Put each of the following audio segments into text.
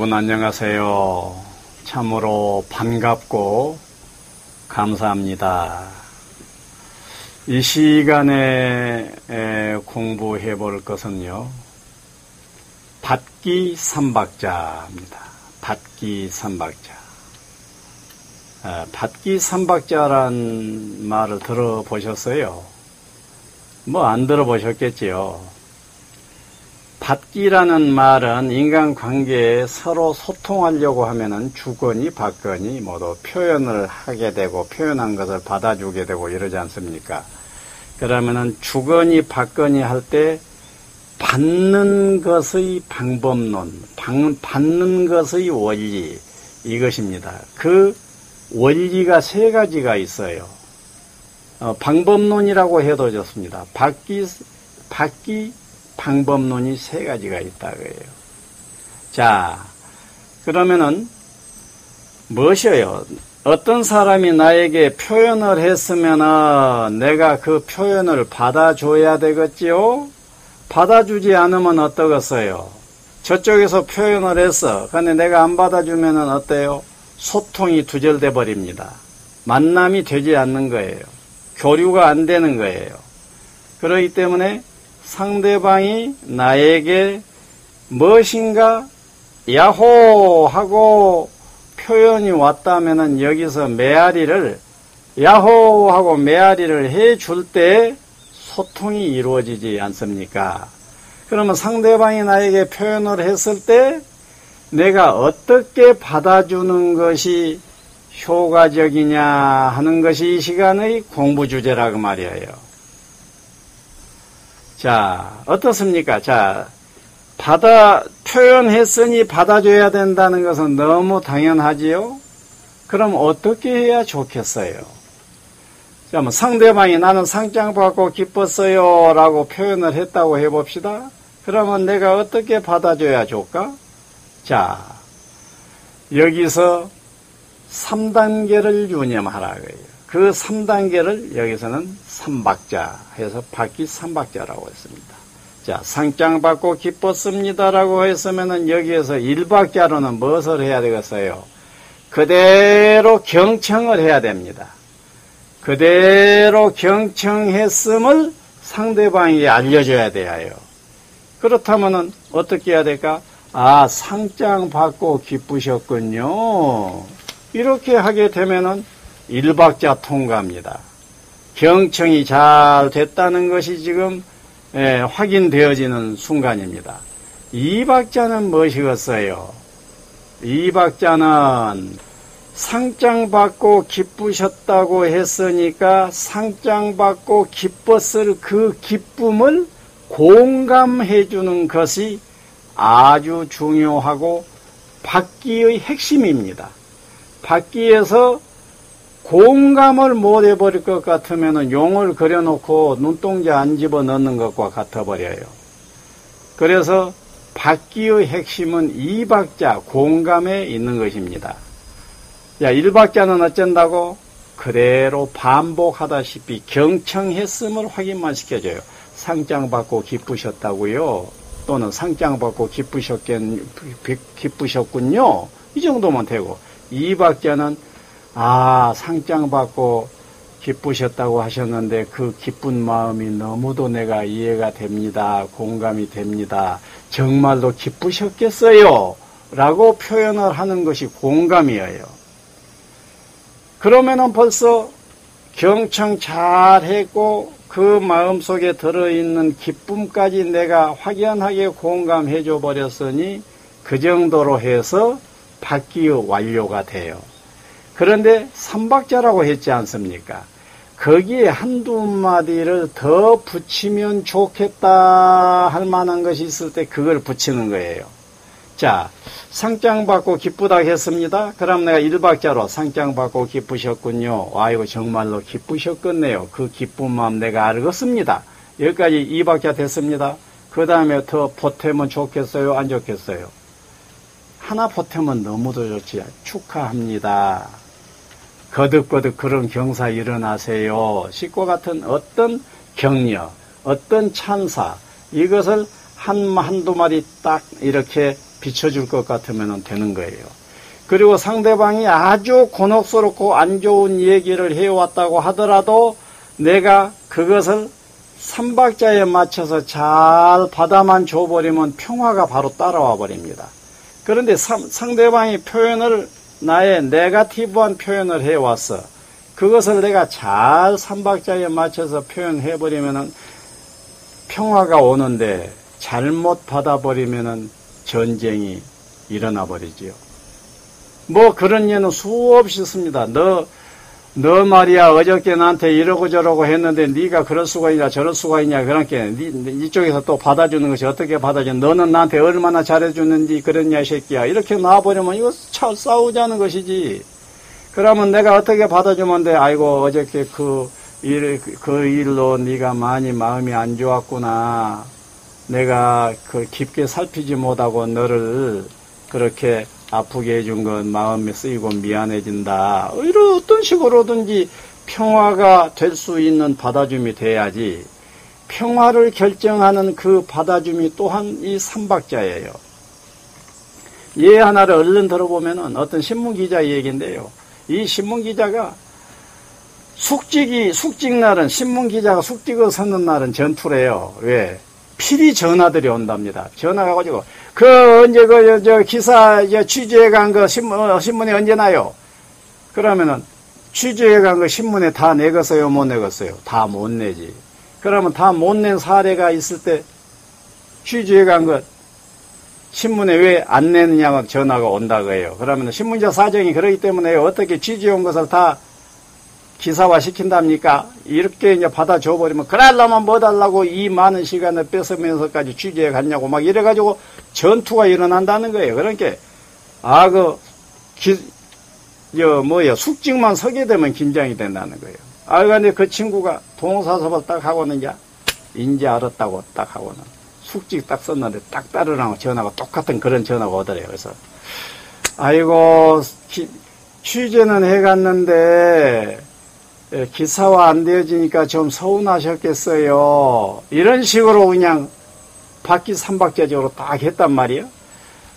여러분 안녕하세요. 참으로 반갑고 감사합니다. 이 시간에 공부해 볼 것은요. 받기 삼박자입니다. 받기 삼박자. 받기 삼박자란 말을 들어보셨어요? 뭐 안 들어보셨겠지요. 받기라는 말은 인간관계에 서로 소통하려고 하면은 주거니 받거니 모두 표현을 하게 되고 표현한 것을 받아주게 되고 이러지 않습니까? 그러면은 주거니 받거니 할 때 받는 것의 방법론, 받는 것의 원리 이것입니다. 그 원리가 세 가지가 있어요. 어, 방법론이라고 해도 좋습니다. 받기, 받기, 방법론이 세 가지가 있다고 해요 자, 그러면은 무엇이에요? 어떤 사람이 나에게 표현을 했으면은 내가 그 표현을 받아줘야 되겠지요? 받아주지 않으면 어떠겠어요? 저쪽에서 표현을 했어. 근데 내가 안 받아주면은 어때요? 소통이 두절돼 버립니다. 만남이 되지 않는 거예요. 교류가 안 되는 거예요. 그러기 때문에 상대방이 나에게 무엇인가 야호 하고 표현이 왔다면은 여기서 메아리를 야호 하고 메아리를 해 줄 때 소통이 이루어지지 않습니까? 그러면 상대방이 나에게 표현을 했을 때 내가 어떻게 받아주는 것이 효과적이냐 하는 것이 이 시간의 공부 주제라고 말이에요. 자, 어떻습니까? 자, 받아, 표현했으니 받아줘야 된다는 것은 너무 당연하지요? 그럼 어떻게 해야 좋겠어요? 자, 뭐 상대방이 나는 상장 받고 기뻤어요 라고 표현을 했다고 해봅시다. 그러면 내가 어떻게 받아줘야 좋을까? 자, 여기서 3단계를 유념하라고해요. 그 3단계를 여기서는 3박자 해서 받기 3박자라고 했습니다. 자, 상장 받고 기뻤습니다라고 했으면은 여기에서 1박자로는 무엇을 해야 되겠어요? 그대로 경청을 해야 됩니다. 그대로 경청했음을 상대방에게 알려줘야 돼요. 그렇다면은 어떻게 해야 될까? 아, 상장 받고 기쁘셨군요. 이렇게 하게 되면은 일박자 통과입니다. 경청이 잘 됐다는 것이 지금 예, 확인되어지는 순간입니다. 이박자는 무엇이겠어요? 이박자는 상장 받고 기쁘셨다고 했으니까 상장 받고 기뻤을 그 기쁨을 공감해 주는 것이 아주 중요하고 받기의 핵심입니다. 받기에서 공감을 못 해버릴 것 같으면 용을 그려놓고 눈동자 안 집어 넣는 것과 같아버려요. 그래서 받기의 핵심은 이박자 공감에 있는 것입니다. 야, 1박자는 어쩐다고? 그대로 반복하다시피 경청했음을 확인만 시켜줘요. 상장 받고 기쁘셨다고요? 또는 상장 받고 기쁘셨겠, 기쁘셨군요? 이 정도면 되고, 2박자는 아, 상장 받고 기쁘셨다고 하셨는데 그 기쁜 마음이 너무도 내가 이해가 됩니다. 공감이 됩니다. 정말로 기쁘셨겠어요? 라고 표현을 하는 것이 공감이에요. 그러면은 벌써 경청 잘 했고 그 마음 속에 들어있는 기쁨까지 내가 확연하게 공감해 줘 버렸으니 그 정도로 해서 받기 완료가 돼요. 그런데 삼박자라고 했지 않습니까? 거기에 한두 마디를 더 붙이면 좋겠다 할 만한 것이 있을 때 그걸 붙이는 거예요. 자, 상장 받고 기쁘다 했습니다. 그럼 내가 일박자로 상장 받고 기쁘셨군요. 아이고 정말로 기쁘셨겠네요. 그 기쁜 마음 내가 알겠습니다. 여기까지 이박자 됐습니다. 그 다음에 더 보태면 좋겠어요? 안 좋겠어요? 하나 보태면 너무도 좋지. 축하합니다. 거듭거듭 그런 경사 일어나세요. 식과 같은 어떤 격려, 어떤 찬사, 이것을 한, 한두 마디 딱 이렇게 비춰줄 것 같으면 되는 거예요. 그리고 상대방이 아주 곤혹스럽고 안 좋은 얘기를 해왔다고 하더라도 내가 그것을 삼박자에 맞춰서 잘 받아만 줘버리면 평화가 바로 따라와 버립니다. 그런데 상대방이 표현을 나의 네가티브한 표현을 해왔어. 그것을 내가 잘 삼박자에 맞춰서 표현해버리면 평화가 오는데 잘못 받아버리면 전쟁이 일어나 버리지요. 뭐 그런 예는 수없이 있습니다. 너, 너 말이야 어저께 나한테 이러고 저러고 했는데 네가 그럴 수가 있냐 저럴 수가 있냐 그렇게 이쪽에서 또 받아주는 것이 어떻게 받아줘? 너는 나한테 얼마나 잘해주는지 그랬냐 새끼야. 이렇게 놔버리면 이거 차 싸우자는 것이지. 그러면 내가 어떻게 받아주면 돼? 아이고 어저께 그 일, 그 일로 네가 많이 마음이 안 좋았구나. 내가 그 깊게 살피지 못하고 너를 그렇게 아프게 해준 건 마음에 쓰이고 미안해진다. 이런 어떤 식으로든지 평화가 될 수 있는 받아줌이 돼야지 평화를 결정하는 그 받아줌이 또한 이 삼박자예요. 예 하나를 얼른 들어보면은 어떤 신문 기자의 얘기인데요. 이 신문 기자가 숙직이 숙직 날은 신문 기자가 숙직을 서는 날은 전투래요. 왜? 필히 전화들이 온답니다. 전화가 가지고 그 언제 그 저 기사 취재해 간거 신문 어, 신문에 언제 나요? 그러면은 취재해 간거 신문에 다 내겠어요, 못 내겠어요? 다 못 내지. 그러면 다 못 낸 사례가 있을 때 취재해 간것 신문에 왜 안 내느냐고 전화가 온다고 해요. 그러면 신문자 사정이 그러기 때문에 어떻게 취재해 온 것을 다 기사화 시킨답니까? 이렇게 이제 받아줘 버리면 그날라면 뭐 달라고 이 많은 시간을 뺏으면서까지 취재해 갔냐고 막 이래 가지고 전투가 일어난다는 거예요. 그러니까 아그 저 뭐야 숙직만 서게 되면 긴장이 된다는 거예요. 아 근데 그 친구가 동사섭을 딱 하고는 이제 인제 알았다고 딱 하고는 숙직 딱 썼는데 딱 따르라고 전화가 똑같은 그런 전화가 오더래요. 그래서 아이고 기, 취재는 해갔는데 예, 기사화 안 되어지니까 좀 서운하셨겠어요. 이런 식으로 그냥 바퀴 삼박자적으로 딱 했단 말이에요.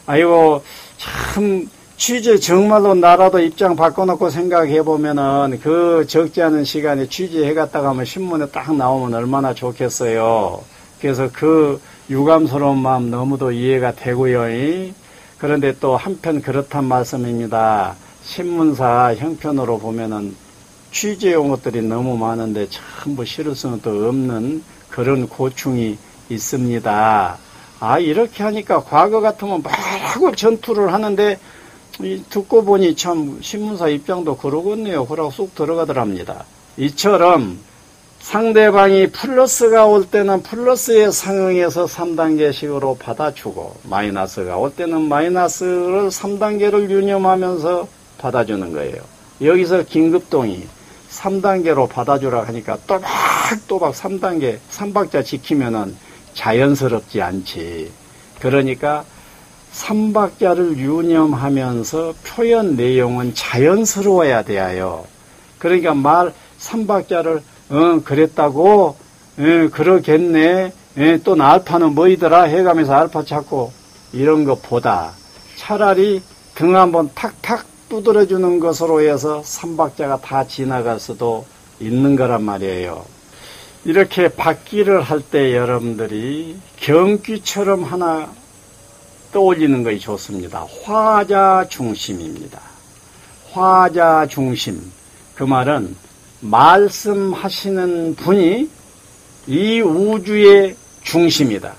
아이고, 참, 취재 정말로 나라도 입장 바꿔놓고 생각해 보면은 그 적지 않은 시간에 취재해 갔다가 하면 신문에 딱 나오면 얼마나 좋겠어요. 그래서 그 유감스러운 마음 너무도 이해가 되고요. 그런데 또 한편 그렇단 말씀입니다. 신문사 형편으로 보면은 취재용 것들이 너무 많은데 전부 실을 수는 또 없는 그런 고충이 있습니다. 아, 이렇게 하니까 과거 같으면 말하고 전투를 하는데 듣고 보니 참 신문사 입장도 그러겠네요. 그러고 쑥 들어가더랍니다. 이처럼 상대방이 플러스가 올 때는 플러스에 상응해서 3단계식으로 받아주고 마이너스가 올 때는 마이너스를 3단계를 유념하면서 받아주는 거예요. 여기서 긴급동이 3단계로 받아주라 하니까 또박또박 3단계, 3박자 지키면은 자연스럽지 않지. 그러니까 3박자를 유념하면서 표현 내용은 자연스러워야 돼요. 그러니까 말 3박자를 어, 그랬다고 어, 그러겠네. 예, 또 알파는 뭐이더라 해가면서 알파 찾고 이런 것보다 차라리 등 한번 탁탁 두드려주는 것으로 해서 삼박자가 다 지나갈 수도 있는 거란 말이에요. 이렇게 받기를 할 때 여러분들이 경귀처럼 하나 떠올리는 것이 좋습니다. 화자 중심입니다. 화자 중심. 그 말은 말씀하시는 분이 이 우주의 중심이다.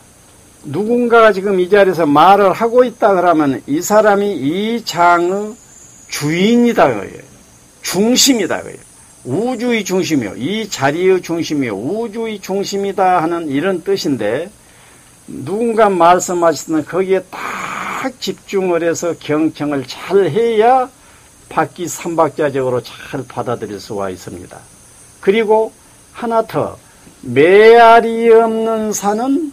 누군가가 지금 이 자리에서 말을 하고 있다 그러면 이 사람이 이 장의 주인이다. 중심이다. 우주의 중심이요. 이 자리의 중심이요. 우주의 중심이다 하는 이런 뜻인데 누군가 말씀하시는 거기에 딱 집중을 해서 경청을 잘 해야 바퀴 삼박자적으로 잘 받아들일 수가 있습니다. 그리고 하나 더 메아리 없는 산은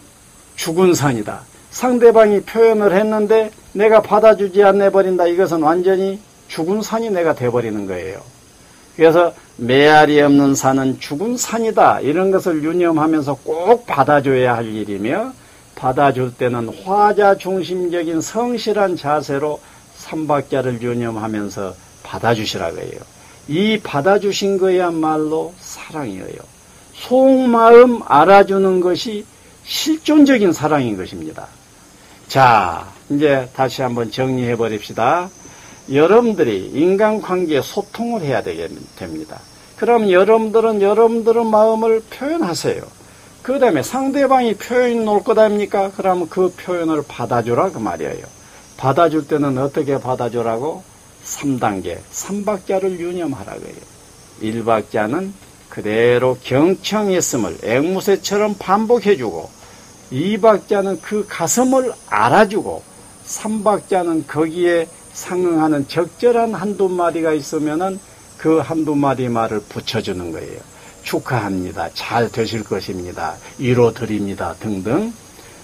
죽은 산이다. 상대방이 표현을 했는데 내가 받아주지 않내 버린다. 이것은 완전히 죽은 산이 내가 돼버리는 거예요. 그래서 메아리 없는 산은 죽은 산이다. 이런 것을 유념하면서 꼭 받아줘야 할 일이며 받아줄 때는 화자 중심적인 성실한 자세로 삼박자를 유념하면서 받아주시라고 해요. 이 받아주신 거야말로 사랑이에요. 속마음 알아주는 것이 실존적인 사랑인 것입니다. 자, 이제 다시 한번 정리해 버립시다. 여러분들이 인간관계에 소통을 해야 됩니다. 그럼 여러분들은 여러분들의 마음을 표현하세요. 그 다음에 상대방이 표현 놓을 것 아닙니까? 그러면 그 표현을 받아주라 그 말이에요. 받아줄 때는 어떻게 받아주라고? 3단계, 3박자를 유념하라고 해요 1박자는 그대로 경청했음을 앵무새처럼 반복해주고 2박자는 그 가슴을 알아주고 3박자는 거기에 상응하는 적절한 한두 마디가 있으면은 그 한두 마디 말을 붙여주는 거예요. 축하합니다. 잘 되실 것입니다. 위로 드립니다. 등등.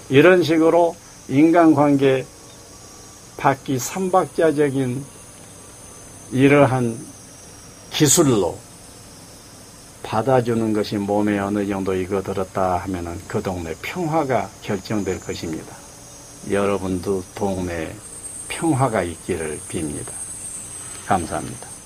이런 식으로 인간관계 받기 삼박자적인 이러한 기술로 받아주는 것이 몸에 어느 정도 이거 들었다 하면은 그 동네 평화가 결정될 것입니다. 여러분도 동네에 평화가 있기를 빕니다. 감사합니다.